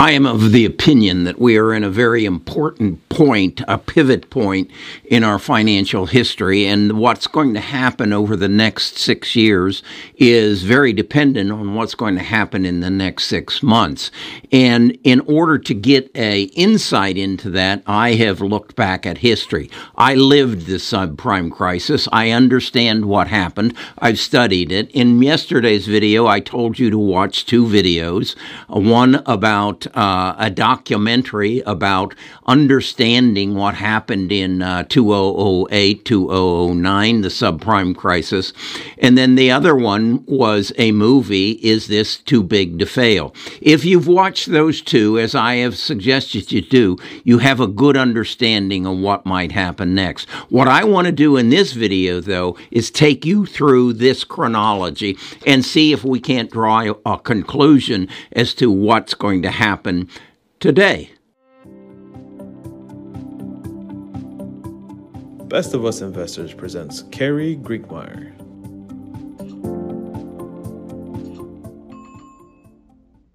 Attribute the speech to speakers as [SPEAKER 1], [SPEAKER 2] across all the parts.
[SPEAKER 1] I am of the opinion that we are in a very important point, a pivot point in our financial history, and what's going to happen over the next six years is very dependent on what's going to happen in the next six months. And in order to get a insight into that, I have looked back at history. I lived the subprime crisis. I understand what happened. I've studied it. In yesterday's video, I told you to watch two videos. One about uh, a documentary about understanding what happened in uh, 2008, 2009, the subprime crisis. And then the other one was a movie, Is This Too Big to Fail? If you've watched those two, as I have suggested you do, you have a good understanding of what might happen next. What I want to do in this video, though, is take you through this chronology and see if we can't draw a conclusion as to what's going to happen happen today.
[SPEAKER 2] Best of Us Investors presents Carrie Griegmeier.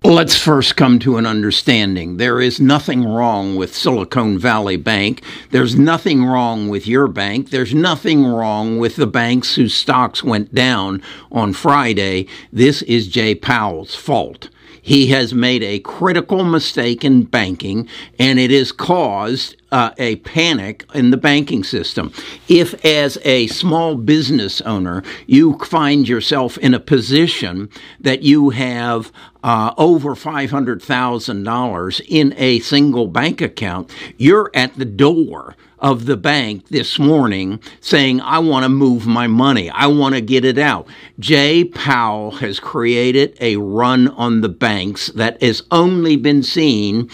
[SPEAKER 1] Let's first come to an understanding. There is nothing wrong with Silicon Valley Bank. There's nothing wrong with your bank. There's nothing wrong with the banks whose stocks went down on Friday. This is Jay Powell's fault. He has made a critical mistake in banking, and it has caused uh, a panic in the banking system. If, as a small business owner, you find yourself in a position that you have uh, over $500,000 in a single bank account, you're at the door of the bank this morning saying, I want to move my money. I want to get it out. Jay Powell has created a run on the banks that has only been seen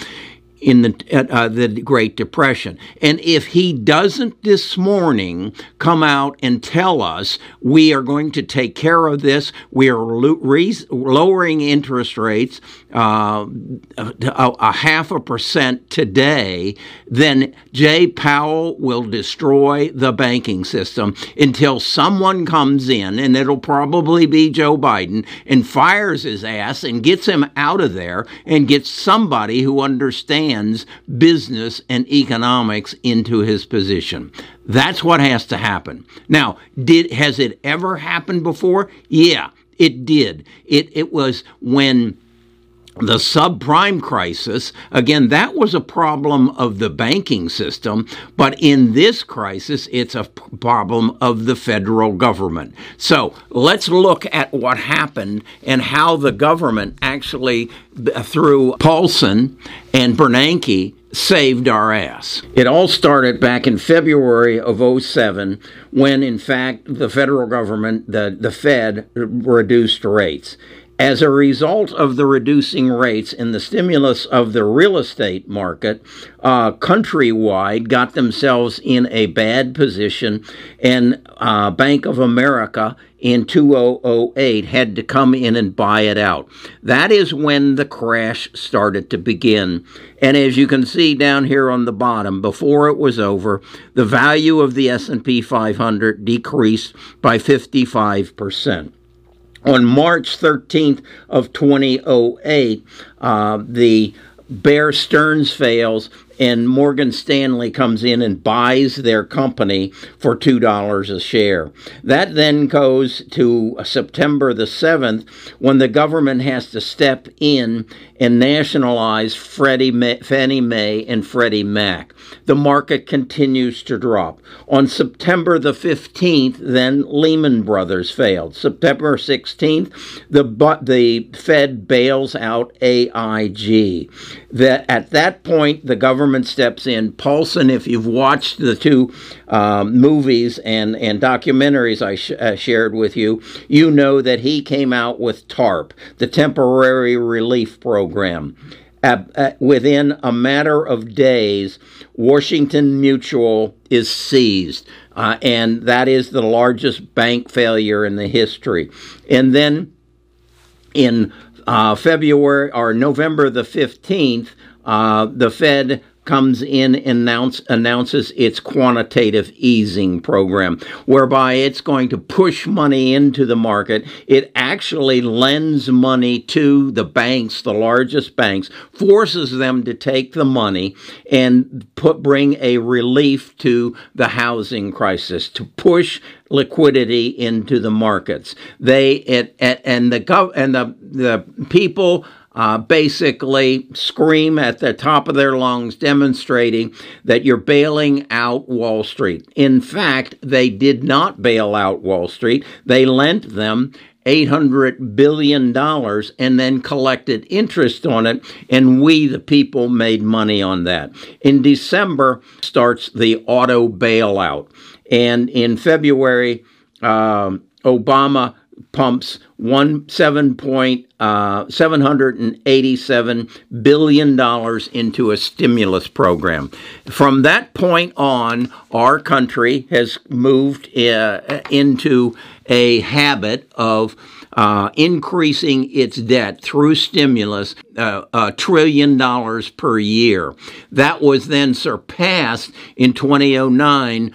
[SPEAKER 1] in the uh, the Great Depression. And if he doesn't this morning come out and tell us we are going to take care of this, we are re- lowering interest rates uh, a, half a percent today, then Jay Powell will destroy the banking system until someone comes in, and it'll probably be Joe Biden, and fires his ass and gets him out of there and gets somebody who understands business and economics into his position. That's what has to happen. Now, did has it ever happened before? Yeah, it did. It it was when the subprime crisis, again, that was a problem of the banking system, but in this crisis, it's a problem of the federal government. So let's look at what happened and how the government actually, through Paulson and Bernanke, saved our ass. It all started back in February of 07 when in fact the federal government the the Fed reduced rates. As a result of the reducing rates and the stimulus of the real estate market, uh, countrywide got themselves in a bad position, and uh, Bank of America in 2008 had to come in and buy it out. That is when the crash started to begin. And as you can see down here on the bottom, before it was over, the value of the S&P 500 decreased by 55 percent on March 13th of 2008, uh, the Bear Stearns fails and Morgan Stanley comes in and buys their company for $2 a share. That then goes to September the 7th when the government has to step in and nationalize Freddie May, Fannie Mae and Freddie Mac. The market continues to drop. On September the 15th, then Lehman Brothers failed. September 16th, the the Fed bails out AIG. That at that point, the government government steps in. Paulson, if you've watched the two um, movies and, and documentaries I sh- uh, shared with you, you know that he came out with TARP, the Temporary Relief Program. Uh, within a matter of days, Washington Mutual is seized, uh, and that is the largest bank failure in the history. And then in uh, February or November the 15th, uh, the Fed comes in and announce, announces its quantitative easing program, whereby it's going to push money into the market. It actually lends money to the banks, the largest banks, forces them to take the money and put bring a relief to the housing crisis, to push liquidity into the markets. They it, and the gov and the the people uh, basically scream at the top of their lungs, demonstrating that you're bailing out Wall Street. In fact, they did not bail out Wall Street. They lent them $800 billion and then collected interest on it, and we, the people, made money on that. In December starts the auto bailout, and in February, um, Obama pumps one seven point uh, seven hundred and eighty seven billion dollars into a stimulus program. From that point on, our country has moved uh, into a habit of uh, increasing its debt through stimulus uh, a trillion dollars per year. That was then surpassed in 2009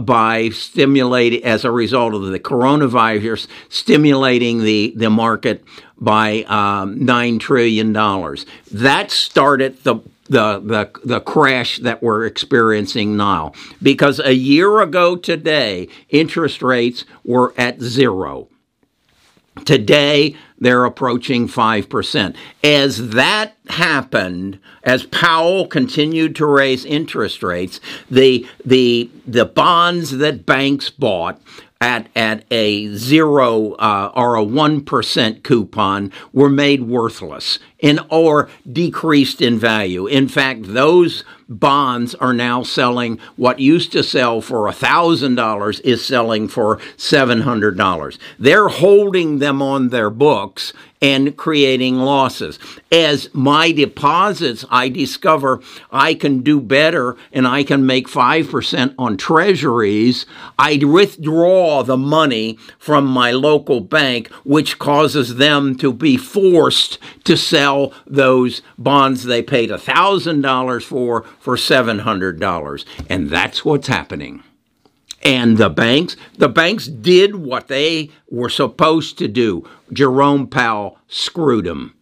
[SPEAKER 1] by stimulating, as a result of the coronavirus, stimulating the, the market by um, $9 trillion. That started the the, the the crash that we're experiencing now because a year ago today interest rates were at zero Today, they're approaching 5%. As that happened, as Powell continued to raise interest rates, the, the, the bonds that banks bought at, at a zero uh, or a 1% coupon were made worthless in, or decreased in value. In fact, those bonds are now selling what used to sell for $1,000 is selling for $700. They're holding them on their books and creating losses. As my deposits, I discover I can do better and I can make 5% on treasuries. I withdraw the money from my local bank, which causes them to be forced to sell those bonds they paid $1,000 for for $700. And that's what's happening. And the banks, the banks did what they were supposed to do. Jerome Powell screwed them.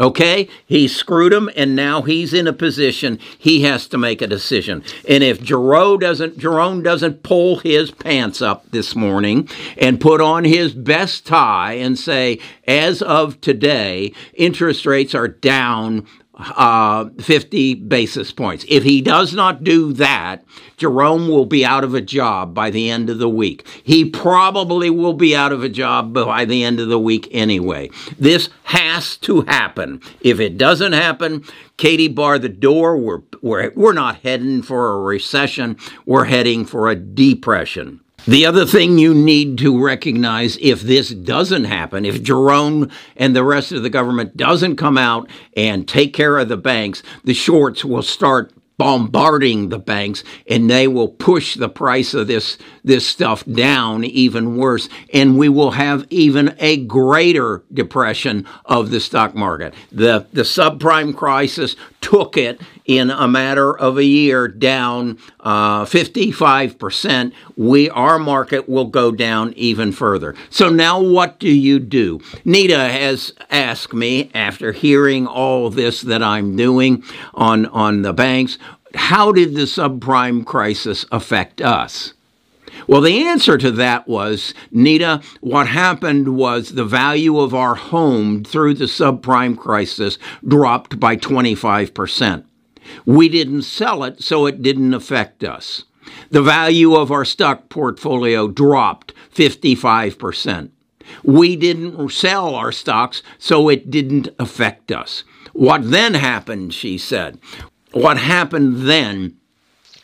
[SPEAKER 1] Okay? He screwed him, and now he's in a position he has to make a decision. And if Jerome doesn't, Jerome doesn't pull his pants up this morning and put on his best tie and say, as of today, interest rates are down uh, 50 basis points. If he does not do that, Jerome will be out of a job by the end of the week. He probably will be out of a job by the end of the week anyway. This has to happen. If it doesn't happen, Katie bar the door. We're, we're, we're not heading for a recession, we're heading for a depression. The other thing you need to recognize if this doesn't happen, if Jerome and the rest of the government doesn't come out and take care of the banks, the shorts will start bombarding the banks and they will push the price of this this stuff down even worse. And we will have even a greater depression of the stock market. The the subprime crisis took it in a matter of a year down uh, 55% we our market will go down even further so now what do you do nita has asked me after hearing all this that i'm doing on on the banks how did the subprime crisis affect us? Well, the answer to that was, Nita, what happened was the value of our home through the subprime crisis dropped by 25%. We didn't sell it, so it didn't affect us. The value of our stock portfolio dropped 55%. We didn't sell our stocks, so it didn't affect us. What then happened, she said? what happened then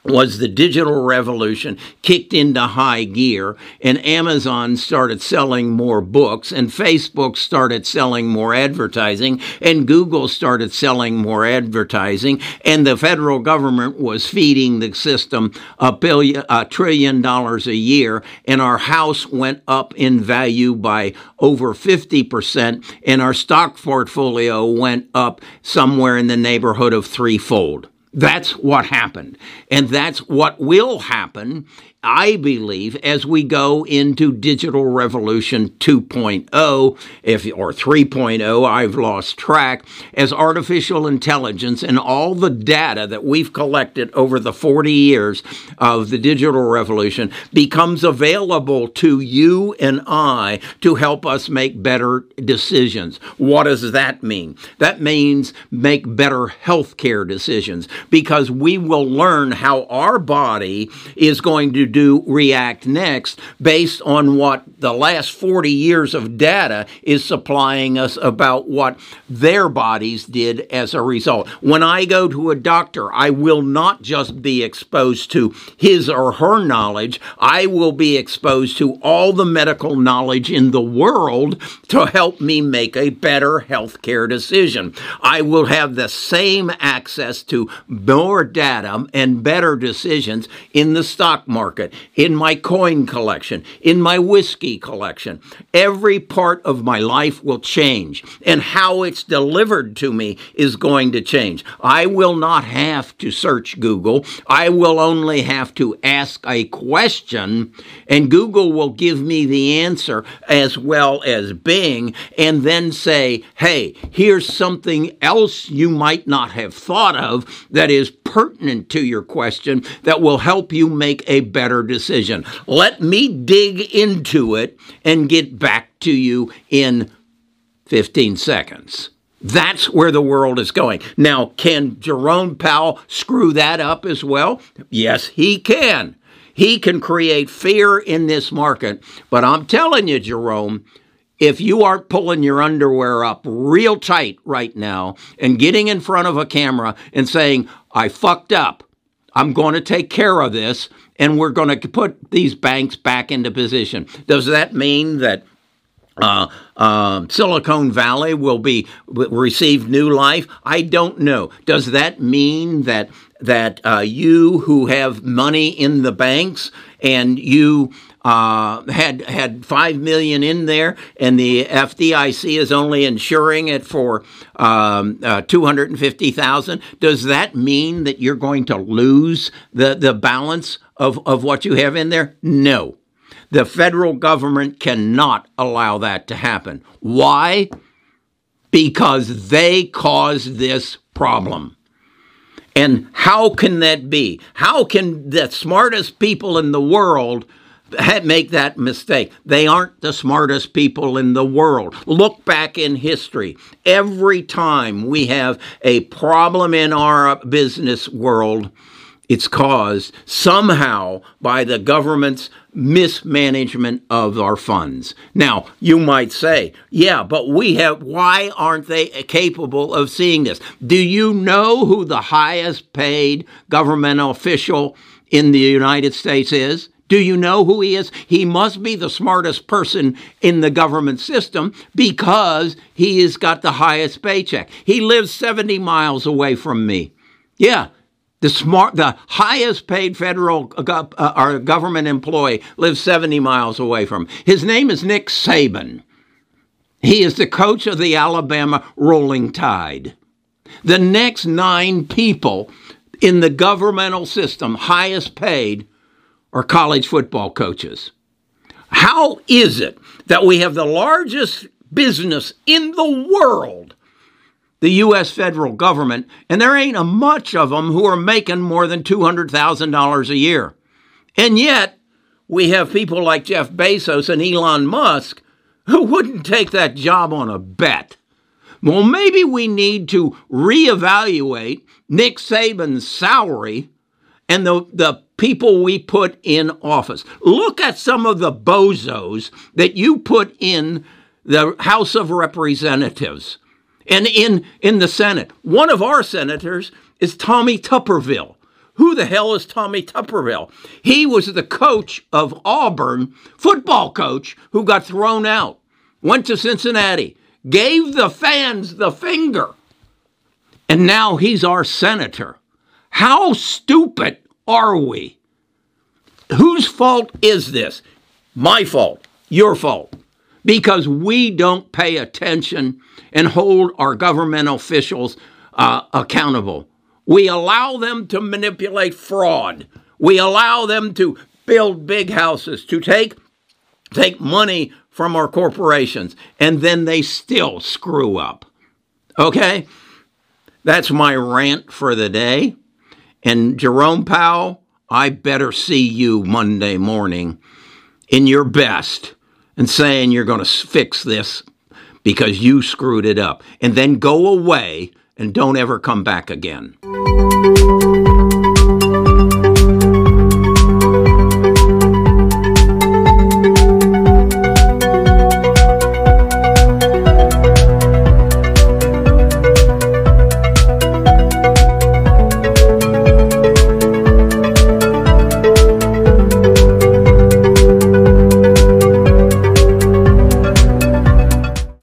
[SPEAKER 1] was the digital revolution kicked into high gear and Amazon started selling more books and Facebook started selling more advertising and Google started selling more advertising and the federal government was feeding the system a billion a trillion dollars a year and our house went up in value by over 50% and our stock portfolio went up somewhere in the neighborhood of threefold That's what happened. And that's what will happen I believe, as we go into digital revolution 2.0, if or 3.0, I've lost track, as artificial intelligence and all the data that we've collected over the 40 years of the digital revolution becomes available to you and I to help us make better decisions. What does that mean? That means make better healthcare decisions because we will learn how our body is going to do react next based on what the last 40 years of data is supplying us about what their bodies did as a result. When I go to a doctor, I will not just be exposed to his or her knowledge, I will be exposed to all the medical knowledge in the world to help me make a better healthcare decision. I will have the same access to more data and better decisions in the stock market in my coin collection, in my whiskey collection. Every part of my life will change, and how it's delivered to me is going to change. I will not have to search Google. I will only have to ask a question, and Google will give me the answer as well as Bing, and then say, hey, here's something else you might not have thought of that is pertinent to your question that will help you make a better decision. Let me dig into it and get back to you in 15 seconds. That's where the world is going. Now, can Jerome Powell screw that up as well? Yes, he can. He can create fear in this market. But I'm telling you, Jerome, if you aren't pulling your underwear up real tight right now and getting in front of a camera and saying, I fucked up, I'm going to take care of this, and we're going to put these banks back into position. Does that mean that uh, uh, Silicon Valley will be receive new life? I don't know. Does that mean that that uh, you who have money in the banks and you uh, had had five million in there, and the FDIC is only insuring it for um, uh, two hundred and fifty thousand. Does that mean that you're going to lose the the balance of of what you have in there? No, the federal government cannot allow that to happen. Why? Because they caused this problem. And how can that be? How can the smartest people in the world make that mistake. They aren't the smartest people in the world. Look back in history. Every time we have a problem in our business world, it's caused somehow by the government's mismanagement of our funds. Now, you might say, yeah, but we have, why aren't they capable of seeing this? Do you know who the highest paid governmental official in the United States is? Do you know who he is? He must be the smartest person in the government system because he has got the highest paycheck. He lives 70 miles away from me. Yeah, the smart, the highest paid federal uh, government employee lives 70 miles away from. Him. His name is Nick Saban. He is the coach of the Alabama Rolling Tide. The next nine people in the governmental system, highest paid, are college football coaches. How is it that we have the largest business in the world, the U.S. federal government, and there ain't a much of them who are making more than $200,000 a year? And yet, we have people like Jeff Bezos and Elon Musk who wouldn't take that job on a bet. Well, maybe we need to reevaluate Nick Saban's salary and the, the people we put in office. Look at some of the bozos that you put in the House of Representatives and in, in the Senate. One of our senators is Tommy Tuberville. Who the hell is Tommy Tuberville? He was the coach of Auburn, football coach, who got thrown out, went to Cincinnati, gave the fans the finger, and now he's our senator. How stupid are we? Whose fault is this? My fault, your fault, because we don't pay attention and hold our government officials uh, accountable. We allow them to manipulate fraud. We allow them to build big houses, to take take money from our corporations, and then they still screw up. Okay? That's my rant for the day. And Jerome Powell, I better see you Monday morning in your best and saying you're going to fix this because you screwed it up. And then go away and don't ever come back again.